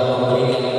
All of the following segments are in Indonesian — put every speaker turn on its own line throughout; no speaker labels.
yang telah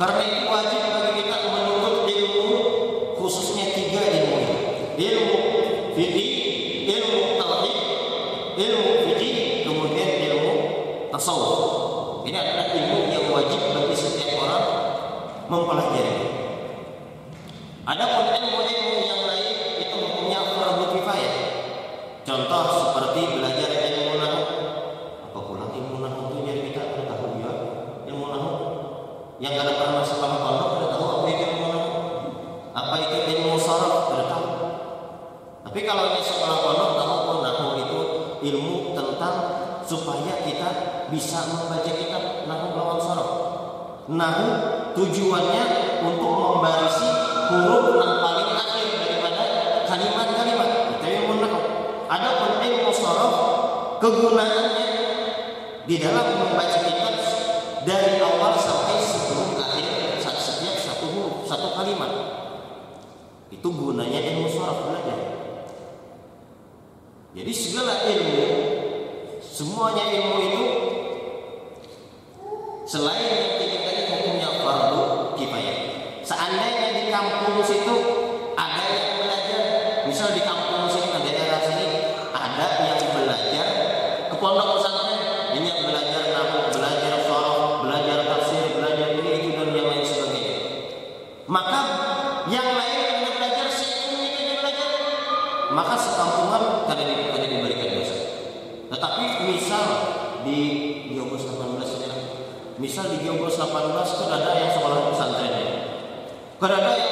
करने की 118 itu ada yang sekolah pesantren. Bukan ada yang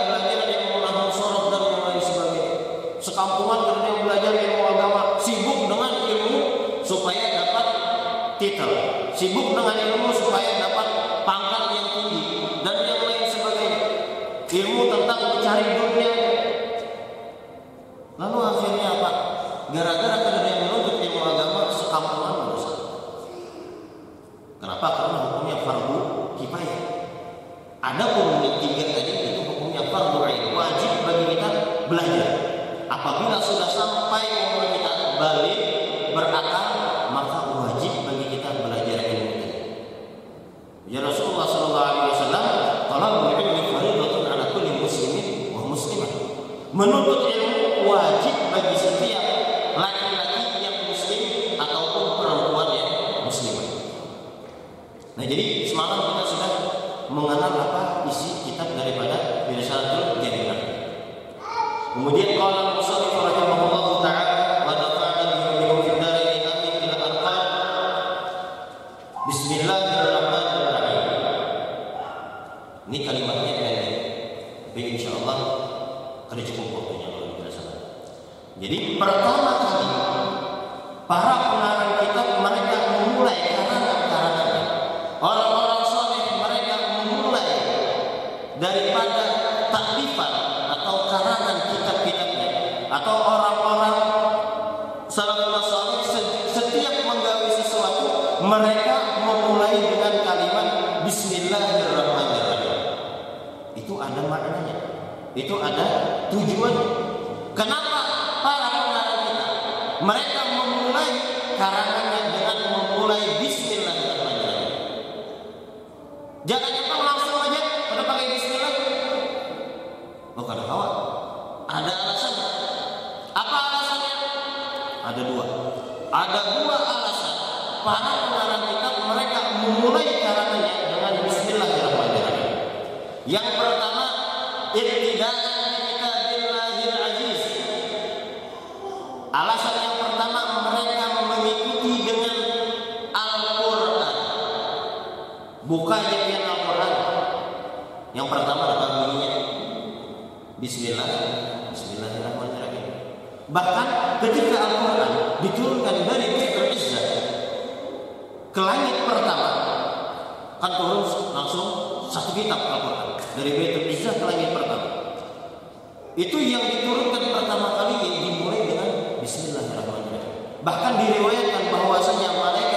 Menuntut ilmu wajib bagi setiap Ada dua. Ada dua alasan para pengarang kitab mereka memulai karangannya dengan Bismillahirrahmanirrahim. Yang pertama, ibtidaan bikitabilillahil aziz. Alasan yang pertama mereka mengikuti dengan Al-Qur'an. Buka dengan Al-Qur'an. Yang pertama adalah bunyinya Bismillah, Bismillahirrahmanirrahim. Bahkan ketika Al-Quran diturunkan dari Baitul Izzah ke langit pertama kan turun langsung satu kitab Al-Quran dari Baitul Izzah ke langit pertama. Itu yang diturunkan pertama kali dimulai dengan Bismillahirrahmanirrahim. Bahkan diriwayatkan bahwasanya malaikat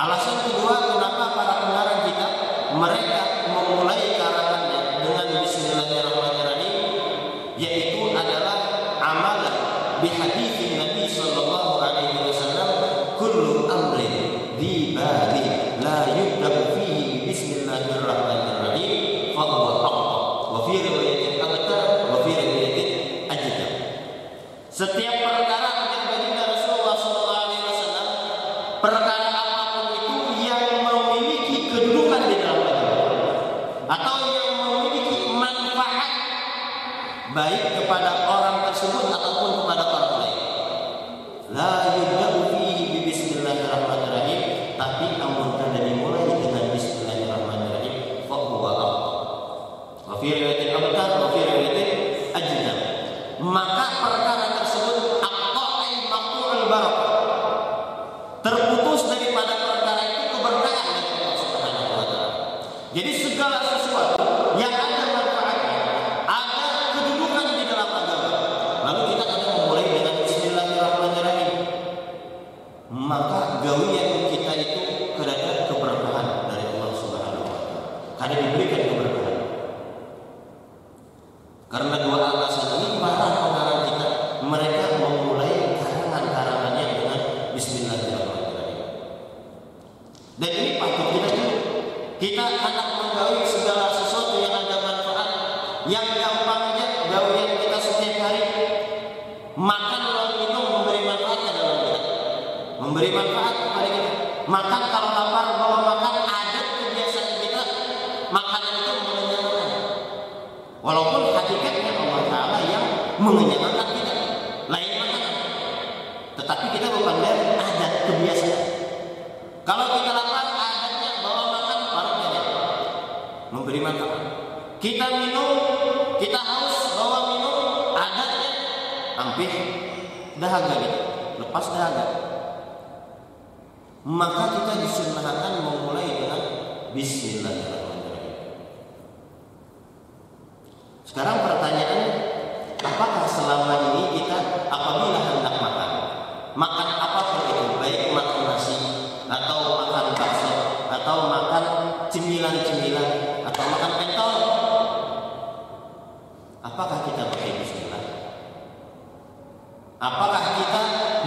Alasan kedua Hanya diberi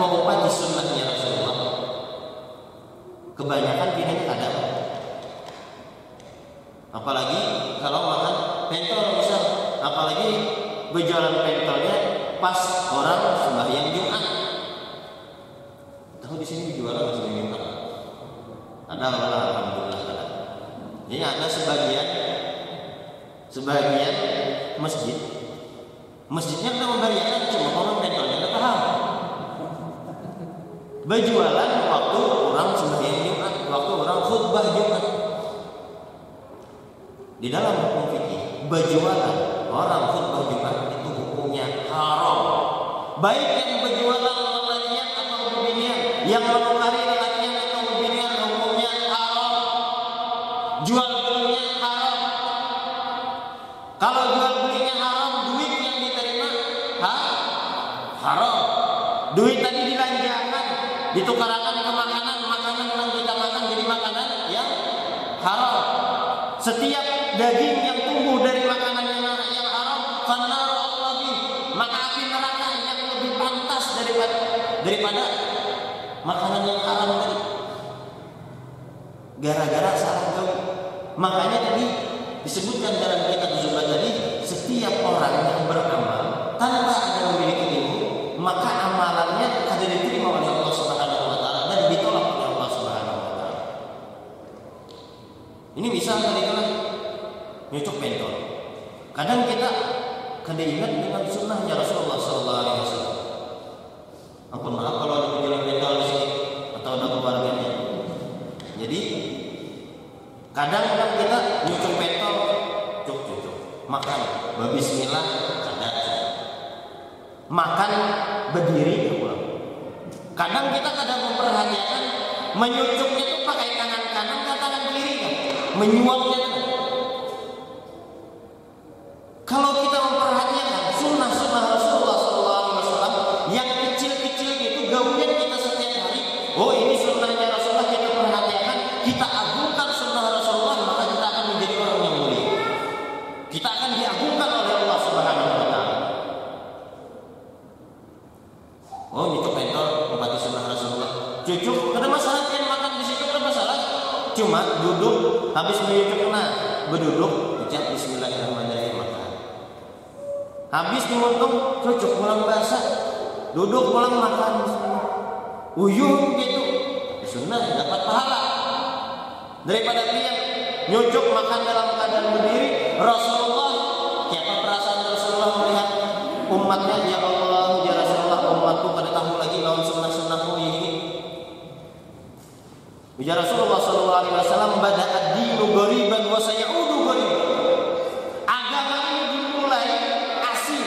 mengobati sunnahnya Rasulullah. Kebanyakan tidak ada, apalagi kalau makan pentol misal apalagi berjalan pentolnya pas orang Badjo daripada daripada makanan yang haram tadi gara-gara salah gaul makanya tadi disebutkan dalam kitab Zubat tadi setiap orang yang beramal tanpa ada memiliki ilmu maka amalannya tidak diterima oleh Allah Subhanahu wa taala dan ditolak oleh Allah Subhanahu wa taala. Ini bisa misalnya kan, nyucuk pentol. Kadang kita kada ingat dengan sunnahnya Rasulullah sallallahu alaihi wasallam. Aku maaf kalau ada gejala mental sih atau ada keluarganya. Jadi kadang kan kita nyucung petol, cuk cuk cuk, makan, bismillah, kadang makan berdiri ya pulang. Kadang kita kadang memperhatikan menyucuknya itu pakai tangan kanan ke tangan kiri kan, menyuapnya. Kalau kita cucuk ada masalah kan makan di situ ada masalah. Cuma duduk habis menyucuk kena berduduk ucap Bismillahirrahmanirrahim makan. Habis dimuntung cucuk pulang basah. Duduk pulang makan. Uyuh gitu. Sunnah dapat pahala. Daripada dia nyucuk makan dalam keadaan berdiri Rasulullah siapa perasaan Rasulullah melihat umatnya? Ya Allah ya Rasulullah umatku pada tahun Ya Rasulullah sallallahu alaihi wasallam bada ad-dinu ghariban wa sayaudu ghariban. Agama ini dimulai asing.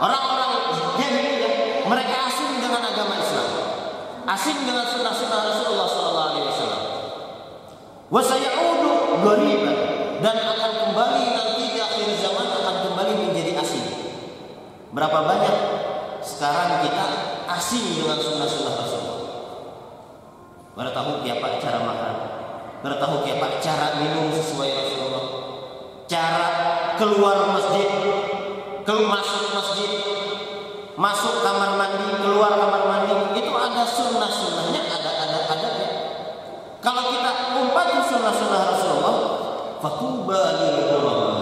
Orang-orang jahiliyah mereka asing dengan agama Islam. Asing dengan sunnah-sunnah Rasulullah sallallahu alaihi wasallam. Wa sayaudu ghariban dan akan kembali nanti di akhir zaman akan kembali menjadi asing. Berapa banyak sekarang kita asing dengan sunnah-sunnah Rasulullah. Baru tahu apa cara makan. Baru tahu apa cara minum sesuai Rasulullah. Cara keluar masjid, keluar masuk masjid, masuk kamar mandi, keluar kamar mandi, itu ada sunnah-sunnahnya, ada ada adabnya. Kalau kita umpati sunnah-sunnah Rasulullah, fatuba Rasulullah.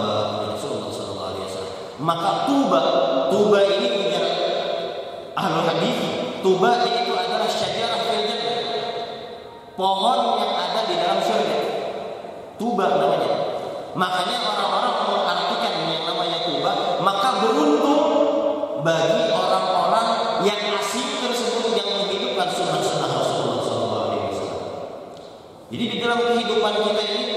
Maka tuba, tuba ini ujar ahlu hadis, tuba itu pohon yang ada di dalam surga. Tuba namanya. Makanya orang-orang mengartikan yang namanya tuba, maka beruntung bagi orang-orang yang asing tersebut yang menghidupkan sunnah-sunnah Rasulullah SAW. Jadi di dalam kehidupan kita ini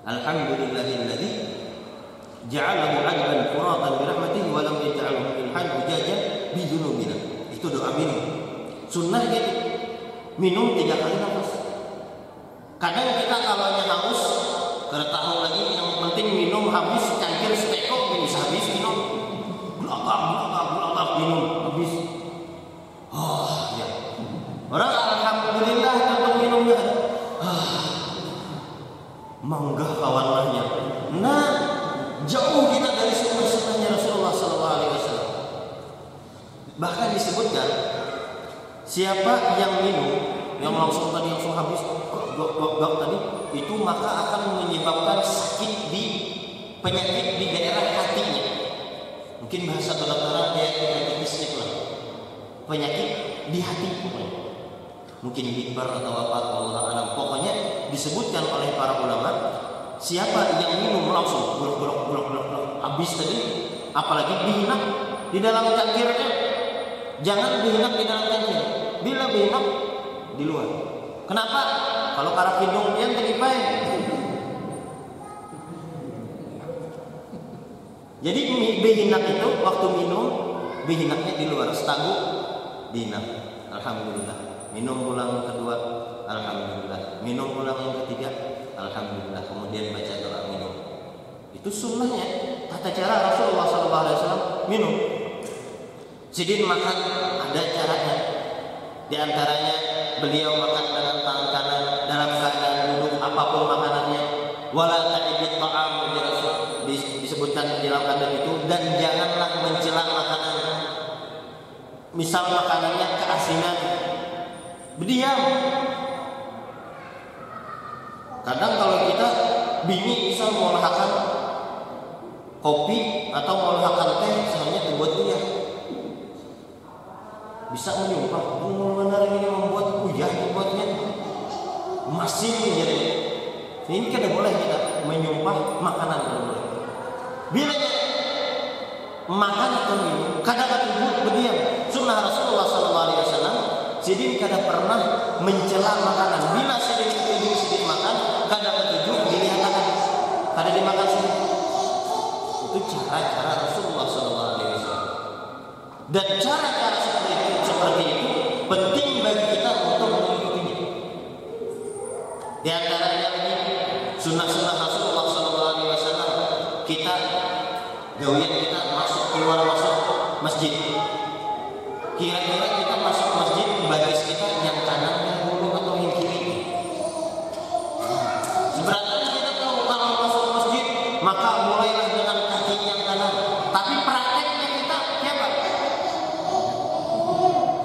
Alhamdulillahilladzi ja'alahu 'adban furatan bi rahmatihi wa lam yaj'alhu ilhan ujajan bi dzunubina. Itu doa minum. Sunnah gitu. Minum tiga kali nafas. Kadang kita kalau haus, kada tahu lagi yang penting minum habis cangkir seteko bisa habis minum. Belakang, belakang, belakang minum habis. Oh, ya. Orang alhamdulillah tentang minumnya. Ah, manggah kawanannya. Nah, jauh kita dari sunnah-sunnahnya Rasulullah SAW. Bahkan disebutkan siapa yang minum yang langsung tadi langsung habis gok gok gok tadi itu maka akan menyebabkan sakit di penyakit di daerah hatinya. Mungkin bahasa kedokteran kayak penyakit listrik lah. Penyakit di hati pokoknya. Mungkin hiper atau apa Allah alam. Pokoknya disebutkan oleh para ulama siapa yang minum langsung bulok bulok bulok bulok habis tadi apalagi dihina di dalam cangkirnya Jangan bihinak di dalam kancing. Bila bihinak di luar. Kenapa? Kalau karak hidung dia teripai. Jadi bihinak itu waktu minum bihinaknya di luar setagu dihinak. Alhamdulillah. Minum pulang kedua, alhamdulillah. Minum pulang yang ketiga, alhamdulillah. Kemudian baca doa minum. Itu sunnahnya. Tata cara Rasulullah SAW minum. Sidin makan ada caranya. Di antaranya beliau makan dengan apa pun makanannya. Wala ta'ibit ta'am disebutkan di dalam kandang itu dan janganlah mencela makanan. Misal makanannya keasinan, berdiam. Kadang kalau kita bingung bisa mengolahkan kopi atau mengolahkan teh, misalnya dibuat dia bisa menyumpah benar ini membuat uyah membuatnya masih menjadi ini tidak boleh kita menyumpah makanan bila makan atau minum kadang tubuh berdiam sunnah Rasulullah Wasallam sidin kadang pernah mencela makanan. Bila sidin tujuh sidin makan kadang tujuh dilihatkan. Kada dimakan sidin itu cara-cara Rasulullah Wasallam. Dan cara-cara seperti itu seperti itu penting bagi kita untuk mengikutinya. Di antaranya lagi sunnah-sunnah Rasulullah SAW kita gawian kita masuk keluar masuk masjid. Kira-kira kita masuk masjid bagus kita yang kanan yang dulu atau yang kiri. Sebenarnya kita kalau kalau masuk masjid maka mulailah dengan kaki yang kanan. Tapi prakteknya kita siapa?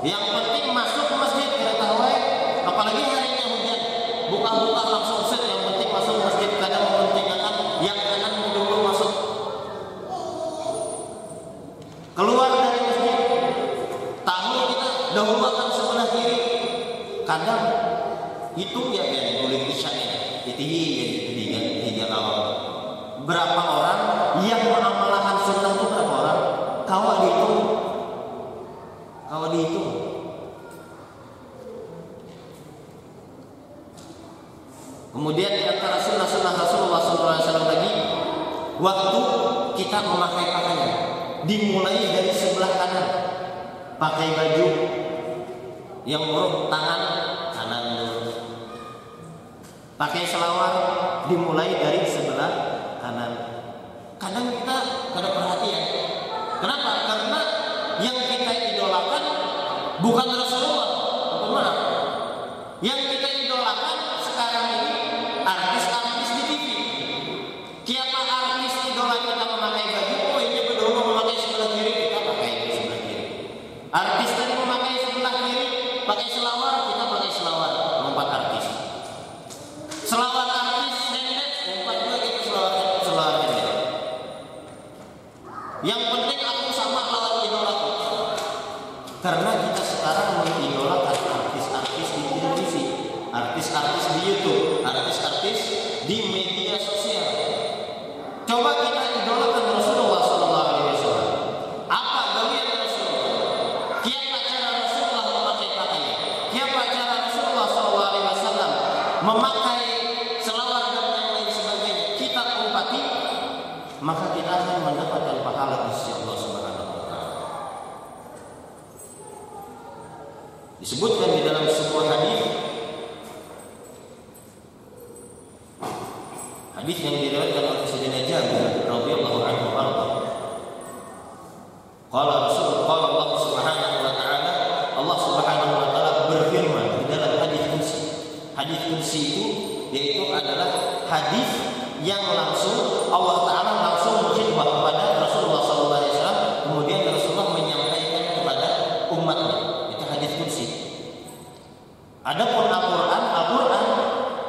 Yang penting masuk ke masjid kita tahu ya. apalagi harinya hujan. Buka-buka langsung set yang penting masuk masjid kadang mementingkan yang kanan dulu masuk. Keluar dari masjid tahu kita dahulukan sebelah kiri. Kadang itu ya ya boleh isya ini. Itu ya tiga tiga awal. Berapa orang yang mengamalkan sunnah itu berapa orang? Kau dihitung kalau dihitung Kemudian di antara sunnah-sunnah Rasulullah SAW lagi Waktu kita memakai pakaian Dimulai dari sebelah kanan Pakai baju Yang buruk tangan kanan dulu. Pakai selawar Dimulai dari sebelah kanan. Kadang kita kada perhatian. Kenapa? Karena yang kita idolakan bukan Rasulullah. Bagaimana yang kita idolakan sekarang ini artis-artis di TV siapa artis idola kita memakai baju oh ini berdua memakai sebelah kiri kita pakai sebelah kiri artis tadi memakai sebelah kiri pakai selawar kita pakai selawar empat artis selawar artis pendek empat juga kita selawar selawar pendek yang penting aku sama lawan idolaku karena kita sekarang mengidolakan artis-artis di televisi, artis-artis di YouTube, artis-artis di media sosial. Coba kita idolakan Rasulullah Sallallahu Alaihi Wasallam. Apa gawian Rasulullah? Siapa cara Rasulullah memakai pakaian? Siapa cara Rasulullah Sallallahu Alaihi Wasallam memakai selawar dan yang lain sebagainya? Kita umpati, maka kita akan mendapatkan pahala di sisi Allah Subhanahu wa taala. Disebutkan di dalam sebuah hadis hadis yang diriwayatkan oleh Sayyidina Jabir radhiyallahu anhu arda. Qala Rasul qala Allah Subhanahu wa taala Allah Subhanahu wa taala berfirman di dalam hadis kursi. Hadis kursi itu yaitu adalah hadis yang langsung Allah taala langsung berkhidbah kepada Rasulullah sallallahu alaihi wasallam kemudian Rasulullah menyampaikan kepada umatnya. Itu hadis kursi. Adapun Al-Qur'an, Al-Qur'an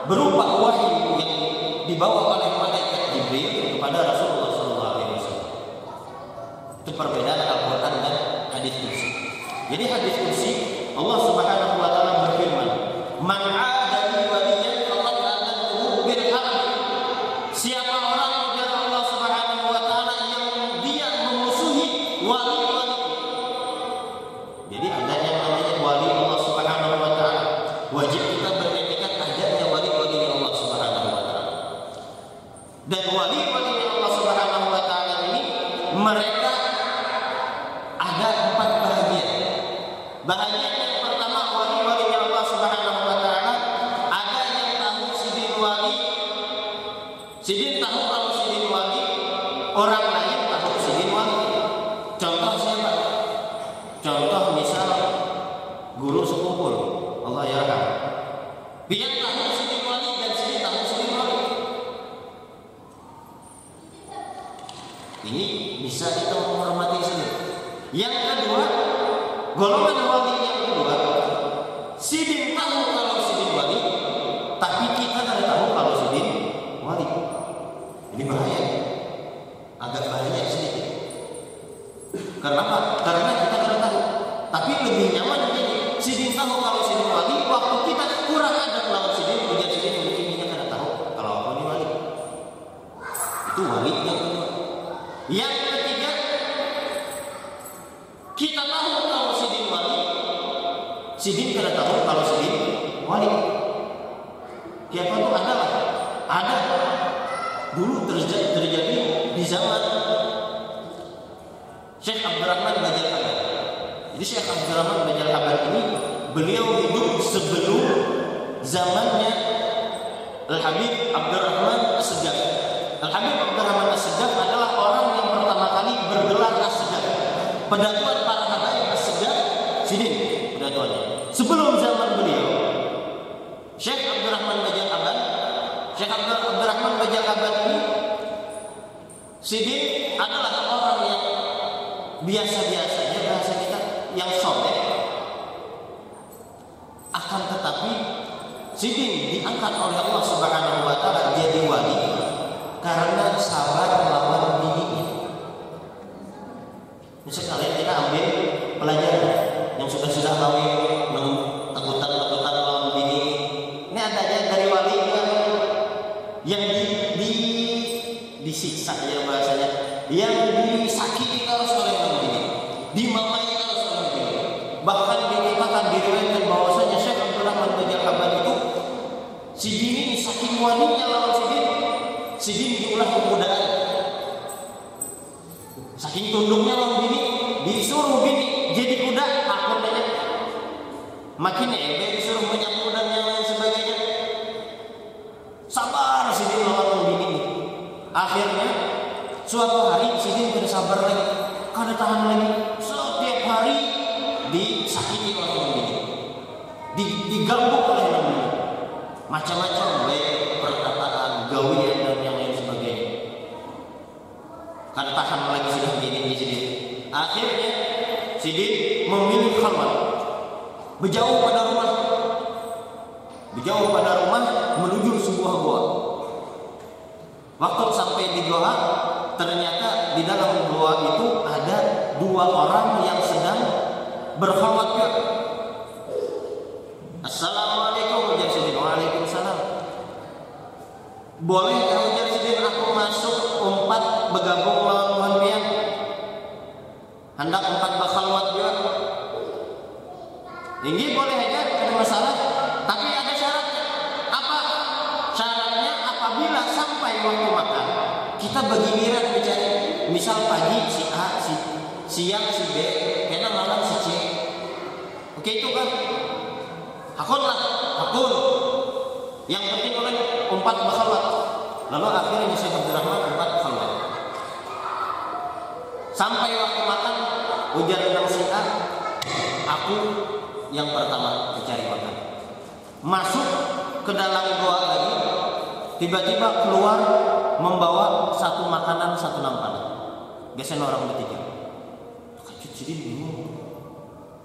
berupa wahyu yang dibawa oleh malaikat Jibril kepada Rasulullah sallallahu alaihi wasallam. Itu perbedaan Al-Qur'an dan hadis kursi. Jadi hadis kursi Allah Subhanahu wa taala berfirman, "Man 'adali waliyan faqad adantuhu bil harb." Siapa orang yang Allah Subhanahu wa taala yang dia memusuhi wali-wali. Jadi Sidin tahu kalau Sidin wali, orang lain tahu Sidin wali. Contoh siapa? Contoh misal guru sekumpul, Allah ya Dia tahu Sidin wali dan Sidin tahu Sidin wali. Ini bisa kita menghormati sini. Yang kedua, golongan wali yang kedua, Sidin tahu kalau Sidin wali, tapi kita tidak tahu kalau Sidin wali. Ini bahaya, agak bahaya sedikit. Kenapa? Karena kita tidak tahu. Tapi lebih nyaman begini. Sidin tahu kalau Sidin wali, waktu kita kurang ada lawan Sidin, ujian Sidin mungkin kita tidak tahu kalau aku ini wali. Itu wali yang kedua. Yang ketiga, kita tahu kalau sidin wali, sidin tidak tahu kalau sidin wali. Siapa itu ada lah, ada. Dulu terjadi, terjadi di zaman Syekh Abdurrahman Bajal Haban. Jadi Syekh Abdurrahman Bajal Haban ini beliau hidup sebelum zamannya Al Habib Abdurrahman As-Segaf. Al Habib Abdurrahman As-Segaf adalah orang yang pertama kali bergelar. Pendatuan para habaib As-Segaf sini pendatuannya. Sebelum zaman beliau Syekh Abdurrahman Bajal Haban Syekh Abdur Abdurrahman Bajal Haban ini Sidin adalah orang yang biasa-biasanya bahasa kita yang soleh akan tetapi Sidin diangkat oleh Allah Subhanahu wa taala jadi wali karena sabar melawan bibinya. Misalnya kalian kita ambil pelajaran yang sudah sudah kawin takutan-takutan lawan bini. Ini ada aja dari wali yang yang di, di disiksa ya bahasanya, yang disakiti terus oleh lawan bini, dimamai terus oleh bini. Bahkan dikatakan diriwayatkan bahwasanya Syekh Abdurrahman bin Haban itu si bini saking walinya lawan si bini si bini diulah kemudaan saking tunduknya lawan bini disuruh bini jadi kuda akhirnya makin ebe disuruh banyak kuda dan lain sebagainya sabar si bini lawan bini akhirnya suatu hari si bini tidak sabar lagi kada tahan lagi setiap hari disakiti oleh bini diganggu oleh bini macam-macam baik perkataan, gawian dan yang lain sebagainya. Kan tahan lagi sudah begini sini. Akhirnya Sidin memilih khalwat, berjauh pada rumah, berjauh pada rumah menuju sebuah gua. Waktu sampai di gua, ternyata di dalam gua itu ada dua orang yang sedang berkhalwat Assalamualaikum ujar sidin Waalaikumsalam. Boleh ya ujar sidin aku masuk empat bergabung lawan Tuhan pian? Hendak empat bakhalwat juga? Ini boleh aja ada masalah. Tapi ada syaratnya Apa? Syaratnya apabila sampai waktu makan Kita begiliran mencari Misal pagi si A, si siang si B Oke itu kan Hakun lah, hakun. Yang penting oleh empat bakhalwat. Lalu akhirnya Syekh Abdurrahman empat bakhalwat. Sampai waktu makan, ujar A, aku yang pertama mencari makan. Masuk ke dalam goa lagi, tiba-tiba keluar membawa satu makanan satu nampan. Biasanya orang bertiga. Kacit jadi bingung.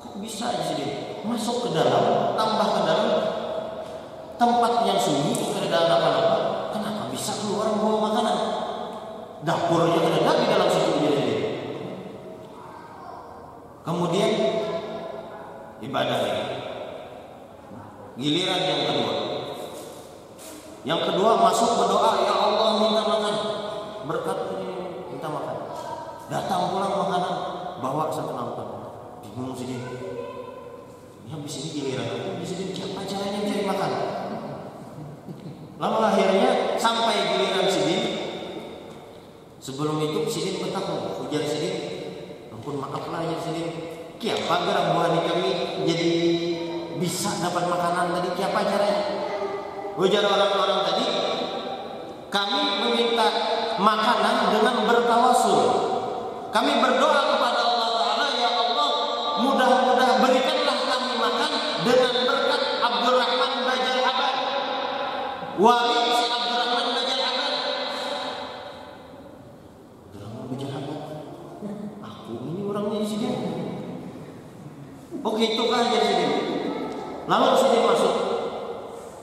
Kok bisa aja sih masuk ke dalam, tambah ke dalam tempat yang sunyi, tidak ada apa-apa. Kenapa bisa keluar membawa makanan? Dapurnya ada di dalam situ dia sendiri. Kemudian ibadah lagi. Giliran yang kedua. Yang kedua masuk berdoa, ya Allah minta makan. Berkat ini minta makan. Datang pulang makanan, bawa satu nampan. Bingung sih dia. Ini habis ini giliran aku, habis ini siapa caranya mencari makan? Lalu akhirnya sampai giliran Sidin. Sebelum itu Sidin bertakwa, ujar Sidin, ampun maaflah ya Sidin. Kiapa gerak buah kami jadi bisa dapat makanan tadi? Kiapa caranya? Ujar orang-orang tadi, Kami meminta makanan dengan bertawasul. Kami berdoa kepada Allah Ta'ala, Ya Allah, mudah-mudah berikanlah kami makan dengan berkat Abdurrahman Bajal Abad. Wali si Abdurrahman Bajal Abad. Abdurrahman Bajal Abad. Aku ini orangnya di sini. Oke, itu kan jadi sini. Lalu sini masuk.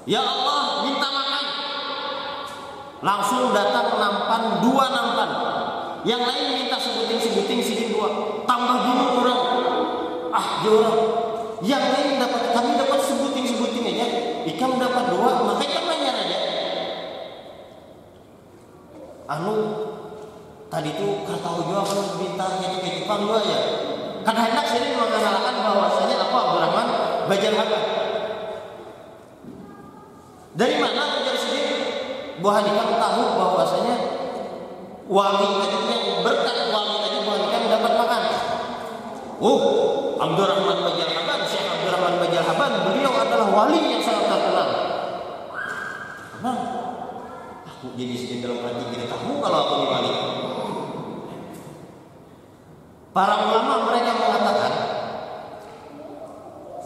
Ya Allah, minta makan. Langsung datang nampan dua nampan. Yang lain minta sebuting-sebuting sini dua. Tambah bingung orang. Ah, orang. Yang lain dapat kami dapat sebuting-sebuting aja. Ikam dapat dua, makanya nanya aja. Anu tadi itu kata juga kan bintangnya itu kayak Jepang dua ya. Karena hendak sini mengenalkan bahwasanya apa Abdurrahman Bajal Hakan. Dari mana menjadi sedih? Buah kamu tahu bahwasanya wali tadi berkat wali tadi kamu dapat makan. Oh, Abdurrahman Bajal Haban, Syekh Abdurrahman Bajal Haban, beliau adalah wali yang sangat terkenal. Nah, aku jadi dalam hati tidak tahu kalau aku wali. Para ulama mereka mengatakan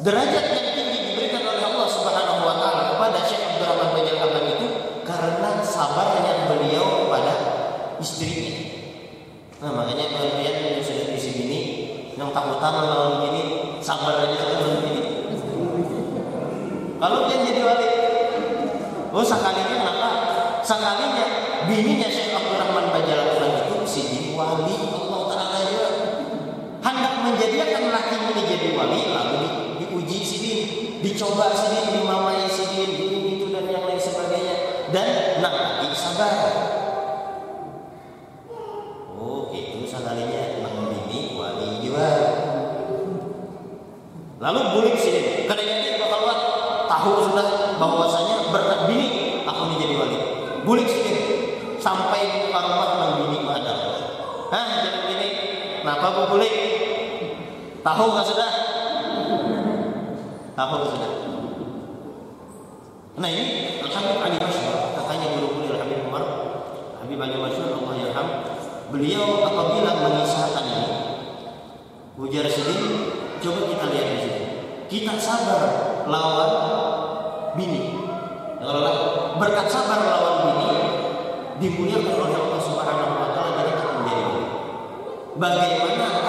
derajat yang tinggi diberikan oleh Allah Subhanahu wa taala kepada Syekh Abdurrahman bin Haban itu karena sabarnya beliau kepada istrinya. Nah, makanya kalian yang sudah di sini takutan kalau begini sabar aja kalau begini. Kalau dia jadi wali, oh sekalinya kenapa? Sekalinya bininya Syekh Abdurrahman Bajalakulan itu si wali Allah Taala juga hendak menjadikan laki ini jadi wali lalu di, diuji sidin dicoba sidin dimamai sidin ini itu dan yang lain sebagainya dan lagi sabar oh itu sekalinya nang bini wali juga lalu bulik sidin kadangnya dia bakal tahu sudah bahwasanya berkat bini aku menjadi wali bulik sidin sampai ke rumah nang bini ada Hah, jadi begini. Kenapa aku bulik? Tahu nggak sudah? Tahu nggak sudah? Nah ini Habib Ali Masyur, katanya guru kuliah Habib Umar, Habib Ali Masyur, Allah Yarham, beliau apabila mengisahkan ini, ujar sedih, coba kita lihat di sini. Kita sabar lawan bini. Kalau berkat sabar lawan bini, dimuliakan oleh Bagaimana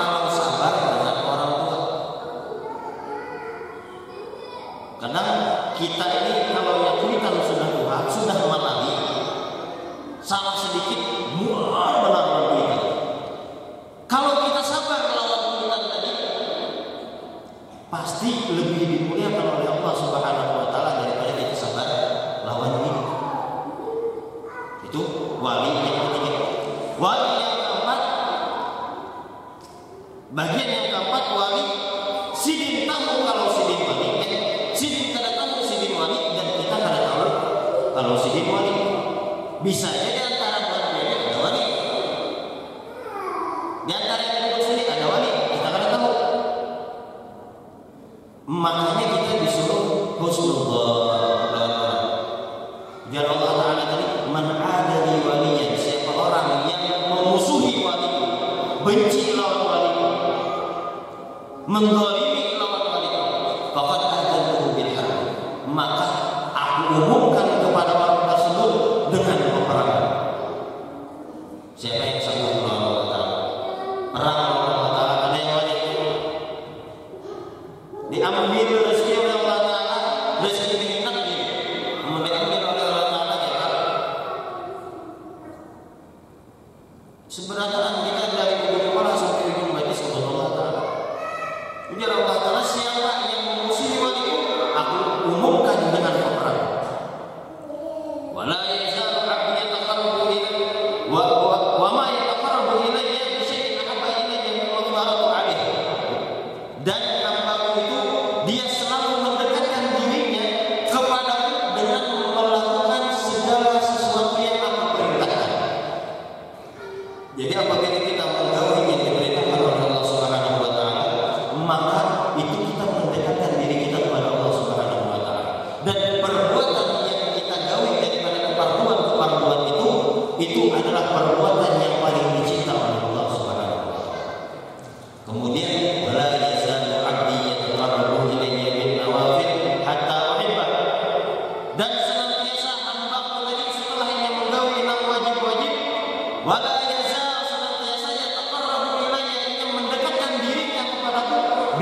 Ra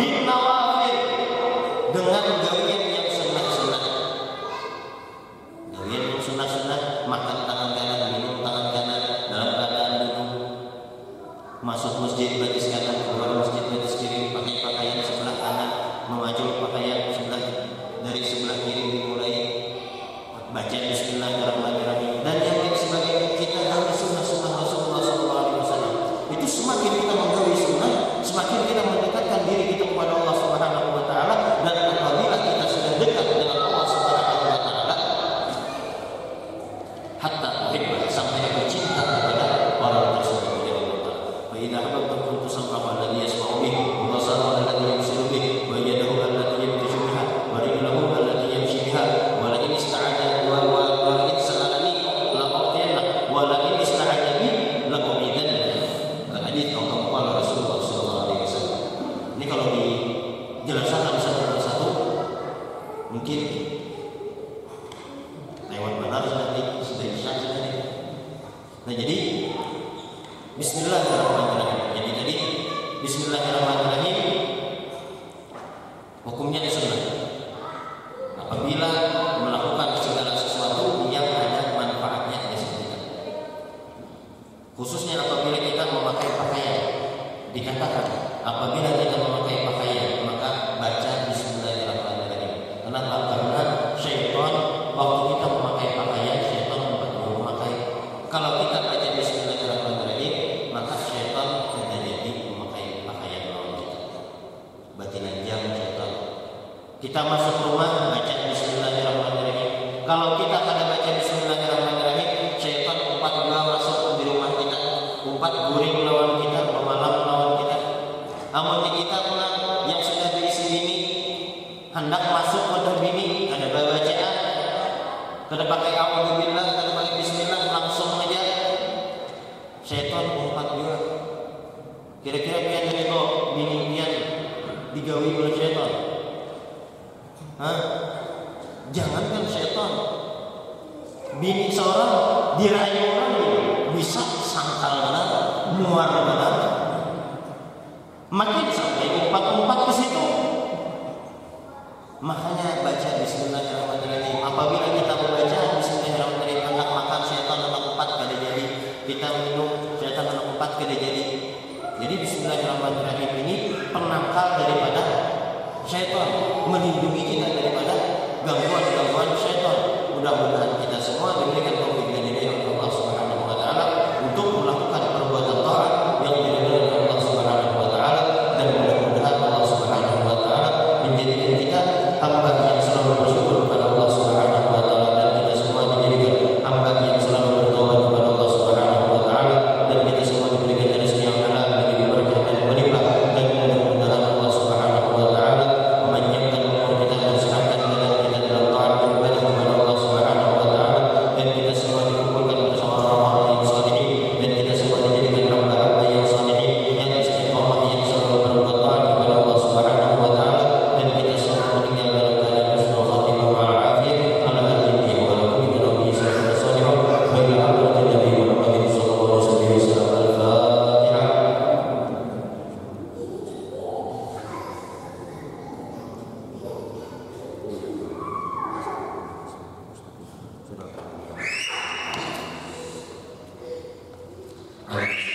Mima Right.